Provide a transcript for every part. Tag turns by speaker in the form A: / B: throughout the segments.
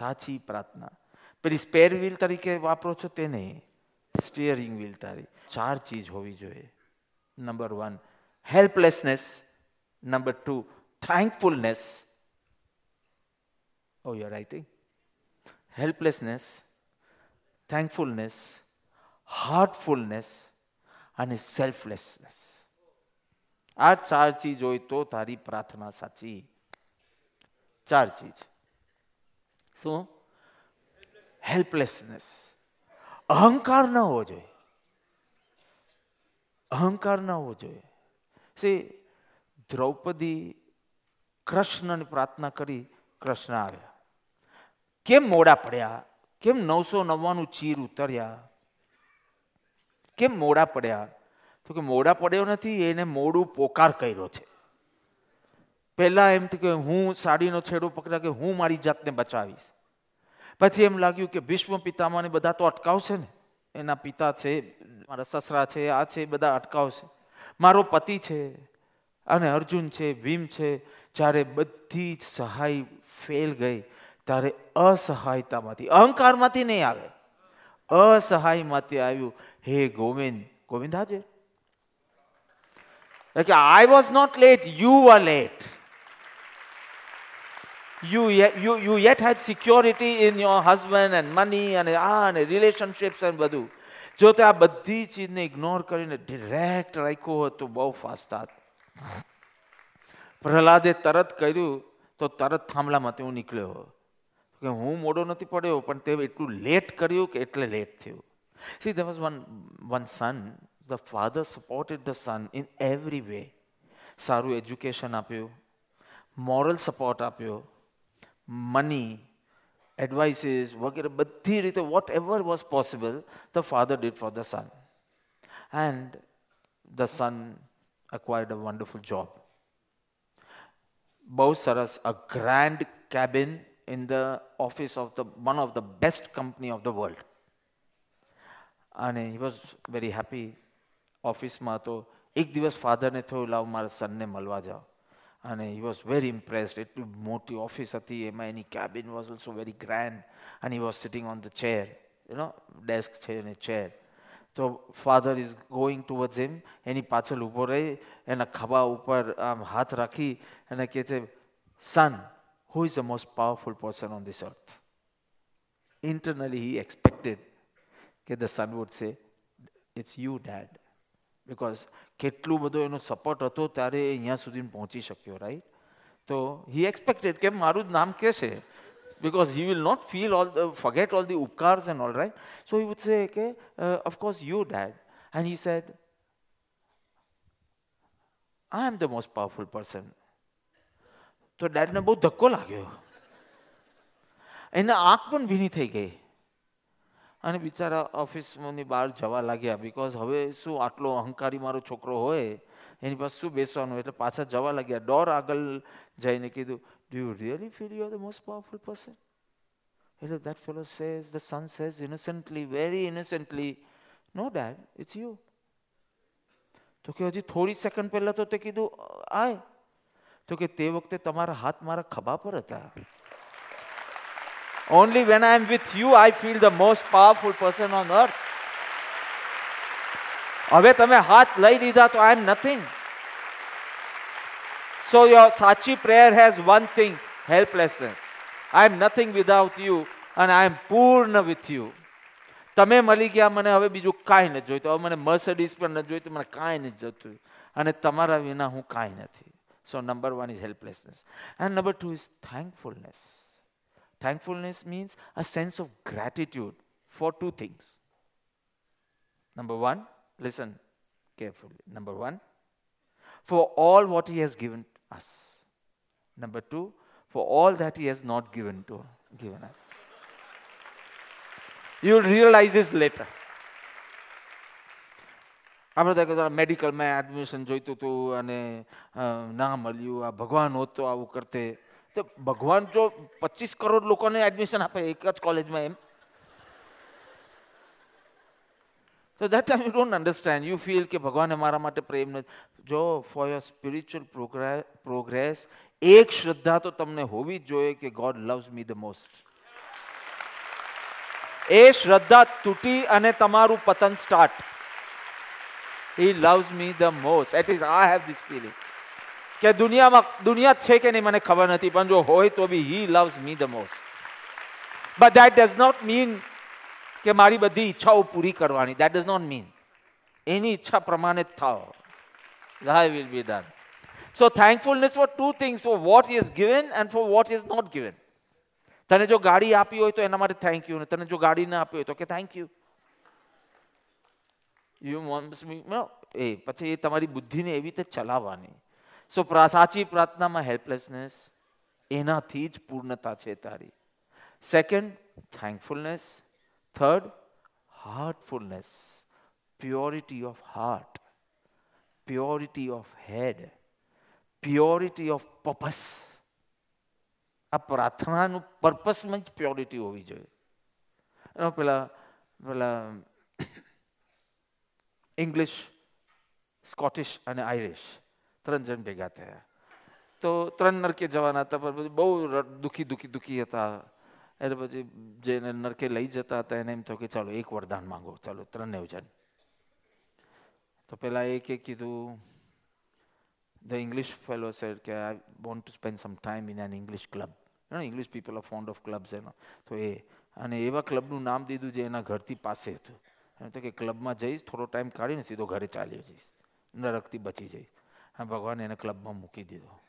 A: સાચી પ્રાર્થના. પેલી સ્પેર વ્હીલ તરીકે વાપરો છો તે નહીં સ્ટિયરિંગ વ્હીલ તારી. ચાર ચીજ હોવી જોઈએ. Number one helplessness number two thankfulness oh you writing helplessness thankfulness heartfulness અને સેલ્ફલેસનેસ આ ચાર ચીજ હોય તો તારી પ્રાર્થના સાચી. ચાર ચીજ. શું? હેલ્પલેસનેસ અહંકાર ન હોવો જોઈએ. અહંકાર ન હોવો જોઈએ. શ્રી દ્રૌપદી કૃષ્ણની પ્રાર્થના કરી કૃષ્ણ આવ્યા. કેમ મોડા પડ્યા? કેમ નવસો નવ્વાણું ચીર ઉતર્યા? કેમ મોડા પડ્યા? તો કે મોડા પડ્યો નથી, એને મોડું પોકાર કર્યો છે. પહેલાં એમ કે હું સાડીનો છેડો પકડ્યા કે હું મારી જાતને બચાવીશ. પછી એમ લાગ્યું કે ભીષ્મ પિતામાને બધા તો અટકાવશે ને. એના પિતા છે, મારા સસરા છે, આ છે, બધા અટકાવશે. મારો પતિ છે અને અર્જુન છે, ભીમ છે, જ્યારે બધી જ સહાય ફેલ ગઈ, ત્યારે અસહાયતામાંથી, અહંકારમાંથી નહીં આવે. અસહાયમાંથી આવ્યું. હે ગોવિંદ ગોવિંદ હાજર કે I was not late you are late you yet, you, you yet had security in your husband and money અને આ અને રિલેશનશિપ્સ અને બધું. જો તે આ બધી ચીજને ઇગ્નોર કરીને ડિરેક્ટ રાખ્યો હોત તો બહુ ફાસ્ટ થાત. પ્રહલાદે તરત કર્યું તો તરત થાંભલામાંથી હું નીકળ્યો. કે હું મોડો નથી પડ્યો પણ તે એટલું લેટ કર્યું કે એટલે લેટ થયું. See the was one one son the father supported the son in every way સારું એજ્યુકેશન આપ્યું મોરલ સપોર્ટ આપ્યો. મની એડવાઇસીસ વગેરે, બધી રીતે whatever was possible the father did for the son and the son acquired a wonderful job બહુ સરસ a grand cabin in the office of the one of the best company of the world અને he was very happy ઓફિસમાં તો એક દિવસ ફાધરને થયું, લાવ મારા સનને મળવા જાઓ. અને હી વોઝ વેરી ઇમ્પ્રેસ્ડ એટલી મોટી ઓફિસ હતી, એમાં એની cabin was also very grand અને he was sitting on the chair you know desk છે અને ચેર તો father is going towards him એની પાછળ ઊભો રહી, એના ખભા ઉપર આમ હાથ રાખી અને કહે છે son who is the most powerful person on this earth internally he expected કે the son would say it's you dad because કેટલું બધો એનો સપોર્ટ હતો ત્યારે એ અહીંયા સુધી પહોંચી શક્યો રાઈટ તો હી એક્સપેક્ટેડ કે મારું જ નામ કે છે not feel all the, forget all the upkars and all right so he would say okay uh, of course you dad and he said i am the most powerful person તો ડેડને બહુ ધક્કો લાગ્યો એને આંખ પણ ભીની થઈ ગઈ અને બિચારા ઓફિસની બહાર જવા લાગ્યા બિકોઝ હવે શું આટલો અહંકારી મારો છોકરો હોય, એની પાસે શું બેસવાનું એટલે પાછા જવા લાગ્યા. ડોર આગળ જઈને કીધું do you really feel you are the most powerful person એટલે that fellow says the son says innocently very innocently no dad it's you તો કે હજી થોડી સેકન્ડ પહેલાં તો તે કીધું, આય. તો કે તે વખતે તમારા હાથ મારા ખભા પર હતા. Only when I am with you I feel the most powerful person on earth. હવે તમે હાથ લઈ લીધા તો I am nothing so your સાચી prayer has one thing helplessness I am nothing without you અને આઈ એમ પૂર્ણ વિથ યુ તમે મળી ગયા, મને હવે બીજું કાંઈ નથી જોઈતું. હવે મને મર્સડીઝ પણ નથી જોઈતું, મને કાંઈ નથી જોતું અને તમારા વિના હું કાંઈ નથી. So number one is helplessness and number two is thankfulness Thankfulness means a sense of gratitude for two things. Number one, listen carefully. Number one, for all what He has given us. Number two, for all that He has not given to given us. You'll realize this later. આપણે તો મેડિકલમાં admission જોઈતું હતું અને ના મળ્યું આ ભગવાન હોત તો આવું કરતે તો ભગવાન જો પચીસ કરોડ લોકોને એડમિશન આપે એક જ કોલેજમાં એમ. તો that time you don't understand you feel કે ભગવાને મારા માટે પ્રેમ નથી. જો ફોર યોર સ્પિરિચ્યુઅલ પ્રોગ્રેસ એક શ્રદ્ધા તો તમને હોવી જ જોઈએ કે God loves me the most એ શ્રદ્ધા તૂટી અને તમારું પતન start he loves me the most at is I have this feeling કે દુનિયામાં, દુનિયા છે કે નહીં, મને ખબર નથી, પણ જો હોય તો બી he loves me the most but that does not mean કે મારી બધી ઈચ્છાઓ પૂરી કરવાની. દેટ ડઝ નોટ મીન એની ઈચ્છા પ્રમાણે જ થાઓ. Thy will be done so thankfulness for two things for what is given and for what is not given તને જો ગાડી આપી હોય તો એના માટે થેન્ક યુ ને. તને જો ગાડી ના આપી હોય તો કે thank you you wants me એ પછી એ તમારી બુદ્ધિને એવી રીતે ચલાવવાની. સો સાચી પ્રાર્થનામાં હેલ્પલેસનેસ એનાથી જ પૂર્ણતા છે તારી second thankfulness third heartfulness purity of heart purity of head purity of purpose આ પ્રાર્થનાનું પર્પસમાં જ પ્યોરિટી હોવી જોઈએ. એનો પેલા પેલા ઇંગ્લિશ સ્કોટિશ અને આયરિશ ત્રણ જણ ભેગા થયા તો ત્રણ નરકે જવાના હતા, પણ પછી બહુ દુઃખી દુઃખી દુઃખી હતા. એટલે પછી જેને નરકે લઈ જતા હતા, એને એમ થયું કે ચાલો એક વરદાન માંગો, ચાલો ત્રણેય જણ તો પહેલાં એકે કીધું ધ ઇંગ્લિશ ફેલો સેડ કે I want to spend some time in an English club English people are fond of clubs એનો. તો એ, અને એવા ક્લબનું નામ દીધું જે એના ઘરથી પાસે હતું. એમ તો કે ક્લબમાં જઈશ, થોડો ટાઈમ કાઢીને સીધો ઘરે ચાલ્યો જઈશ. નરકથી બચી જઈશ. હા, ભગવાને એને ક્લબમાં મૂકી દીધો.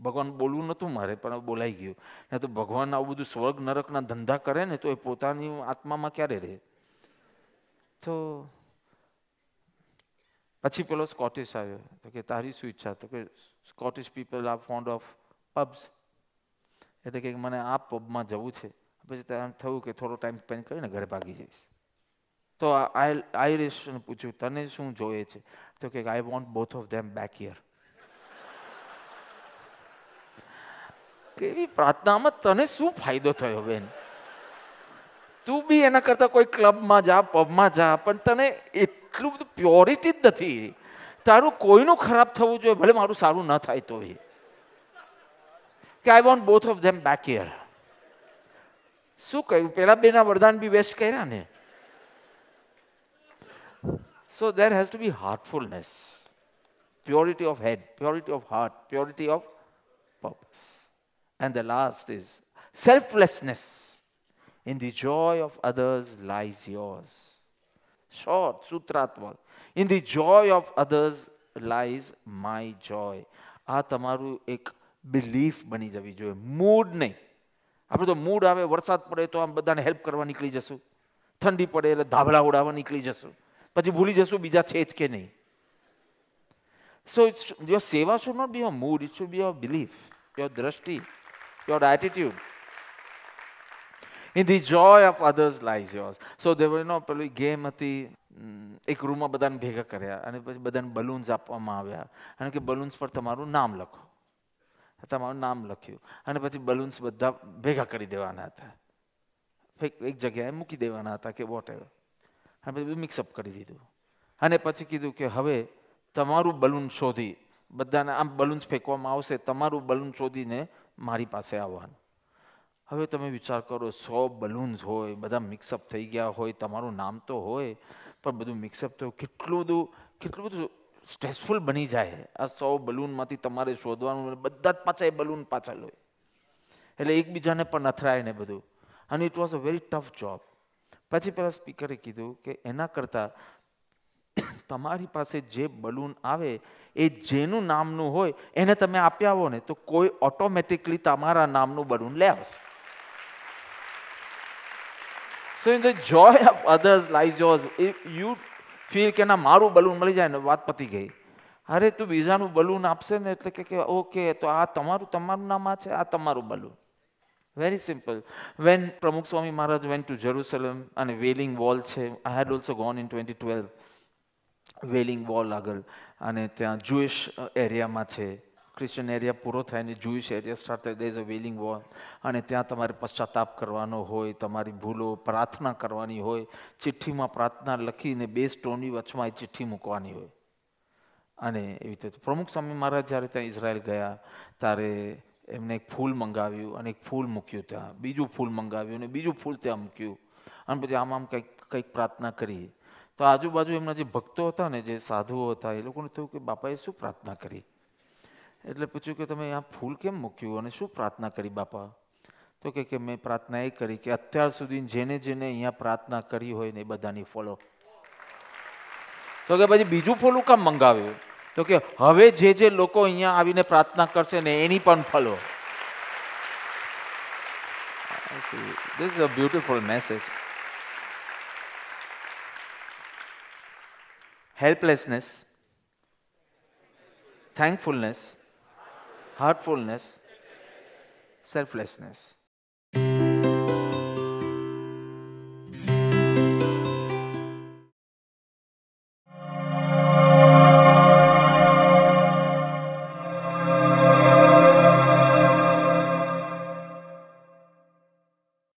A: ભગવાન બોલવું નહોતું મારે, પણ બોલાઈ ગયું. નહીં તો ભગવાન આવું બધું સ્વર્ગ નરકના ધંધા કરે ને, તો એ પોતાની આત્મામાં ક્યારે રહે? તો પછી પેલો સ્કોટિશ આવ્યો. તો કે, તારી શું ઈચ્છા? તો કે Scottish people are fond of pubs એટલે કે, મને આ પબમાં જવું છે. પછી ત્યાં થયું કે, થોડો ટાઈમ સ્પેન્ડ કરીને ઘરે ભાગી જઈશ. તો આઈરિશને પૂછ્યું, તને શું જોઈએ છે? તો કે I want both of them back year કેવી પ્રાર્થનામાં તને શું ફાયદો થયો, બેન? તું બી એના કરતાં કોઈ ક્લબમાં જા, પબમાં જા, પણ તને એટલું બધું પ્યોરિટી જ નથી. તારું કોઈનું ખરાબ થવું જોઈએ, ભલે મારું સારું ન થાય તો એ કે I want both of them back year શું કહ્યું પેલા બેના વરદાન બી વેસ્ટ કર્યા ને? So there has to be heartfulness purity of head purity of heart purity of purpose. And the last is selflessness. In the joy of others lies yours. Short, sutratmak. In the joy of others lies my joy. આ તમારું એક belief બની જવી જોઈએ mood નહીં આપણે તો mood આવે વરસાદ પડે તો આમ બધાને હેલ્પ કરવા નીકળી જશું ઠંડી પડે એટલે ધાબળા ઉડાવવા નીકળી જશું પછી ભૂલી જશું બીજા છે જ કે નહીં. So it's your seva should not be your mood it should be your belief your drishti your attitude in the joy of others lies yours so દેવર નો પેલી ગેમ હતી એક રૂમમાં બધાને ભેગા કર્યા અને પછી બધાને બલૂન્સ આપવામાં આવ્યા. અને કે બલૂન્સ પર તમારું નામ લખો. તમારું નામ લખ્યું. અને પછી બલૂન્સ બધા ભેગા કરી દેવાના હતા. એક જગ્યાએ મૂકી દેવાના હતા કે વોટ એવર અને બધું મિક્સઅપ કરી દીધું. અને પછી કીધું કે, હવે તમારું બલૂન શોધી, બધાને આમ બલૂન્સ ફેંકવામાં આવશે, તમારું બલૂન શોધીને મારી પાસે આવવાનું. હવે તમે વિચાર કરો, સો બલૂન્સ હોય, બધા મિક્સઅપ થઈ ગયા હોય, તમારું નામ તો હોય, પણ બધું મિક્સઅપ થયું કેટલું બધું કેટલું બધું સ્ટ્રેસફુલ બની જાય. આ સો બલૂનમાંથી તમારે શોધવાનું બધા જ પાછા એ બલૂન પાછળ હોય એટલે એકબીજાને પણ અથડાય ને બધું. અને it was a very tough job પછી પેલા સ્પીકરે કીધું કે એના કરતાં તમારી પાસે જે બલૂન આવે, એ જેનું નામનું હોય, એને તમે આપ્યા આવો ને, તો કોઈ ઓટોમેટિકલી તમારા નામનું બલૂન લે આવશે. So in the joy of others lies yours you feel કે ના, મારું બલૂન મળી જાય ને, વાત પતી ગઈ. અરે, તું બીજાનું બલૂન આપશે ને, એટલે કે ઓકે તો આ તમારું તમારું નામ આ છે, આ તમારું બલૂન વેરી સિમ્પલ વેન પ્રમુખ સ્વામી મહારાજ વેન ટુ જેરુસલમ અને વેલિંગ વોલ છે had also gone in twenty twelve Wailing Wall આગળ. અને ત્યાં જુઇશ એરિયામાં છે. ક્રિશ્ચન એરિયા પૂરો થાય ને જુઇશ એરિયા સ્ટાર્ટ થાય there is a Wailing Wall અને ત્યાં તમારે પશ્ચાતાપ કરવાનો હોય, તમારી ભૂલો પ્રાર્થના કરવાની હોય, ચિઠ્ઠીમાં પ્રાર્થના લખીને બે સ્ટોનની વચમાં એ ચિઠ્ઠી મૂકવાની હોય. અને એવી રીતે. પ્રમુખ સ્વામી મહારાજ જ્યારે ત્યાં ઇઝરાયલ ગયા, ત્યારે એમને એક ફૂલ મંગાવ્યું અને એક ફૂલ મૂક્યું ત્યાં. બીજું ફૂલ મંગાવ્યું અને બીજું ફૂલ ત્યાં મૂક્યું. અને પછી આમ આમ કંઈક કંઈક પ્રાર્થના કરી. તો આજુબાજુ એમના જે ભક્તો હતા ને, જે સાધુઓ હતા, એ લોકોને થયું કે બાપાએ શું પ્રાર્થના કરી? એટલે પૂછ્યું કે તમે આ ફૂલ કેમ મૂક્યું અને શું પ્રાર્થના કરી બાપા? તો કે કે મેં પ્રાર્થના એ કરી કે અત્યાર સુધી જેને જેને અહીંયા પ્રાર્થના કરી હોય ને એ બધાની ફોલો. તો કે પછી બીજું ફોલું કામ મંગાવ્યું? તો કે હવે જે જે લોકો અહીંયા આવીને પ્રાર્થના કરશે ને એની પણ follow This is a beautiful message. Helplessness, thankfulness, heartfulness, selflessness.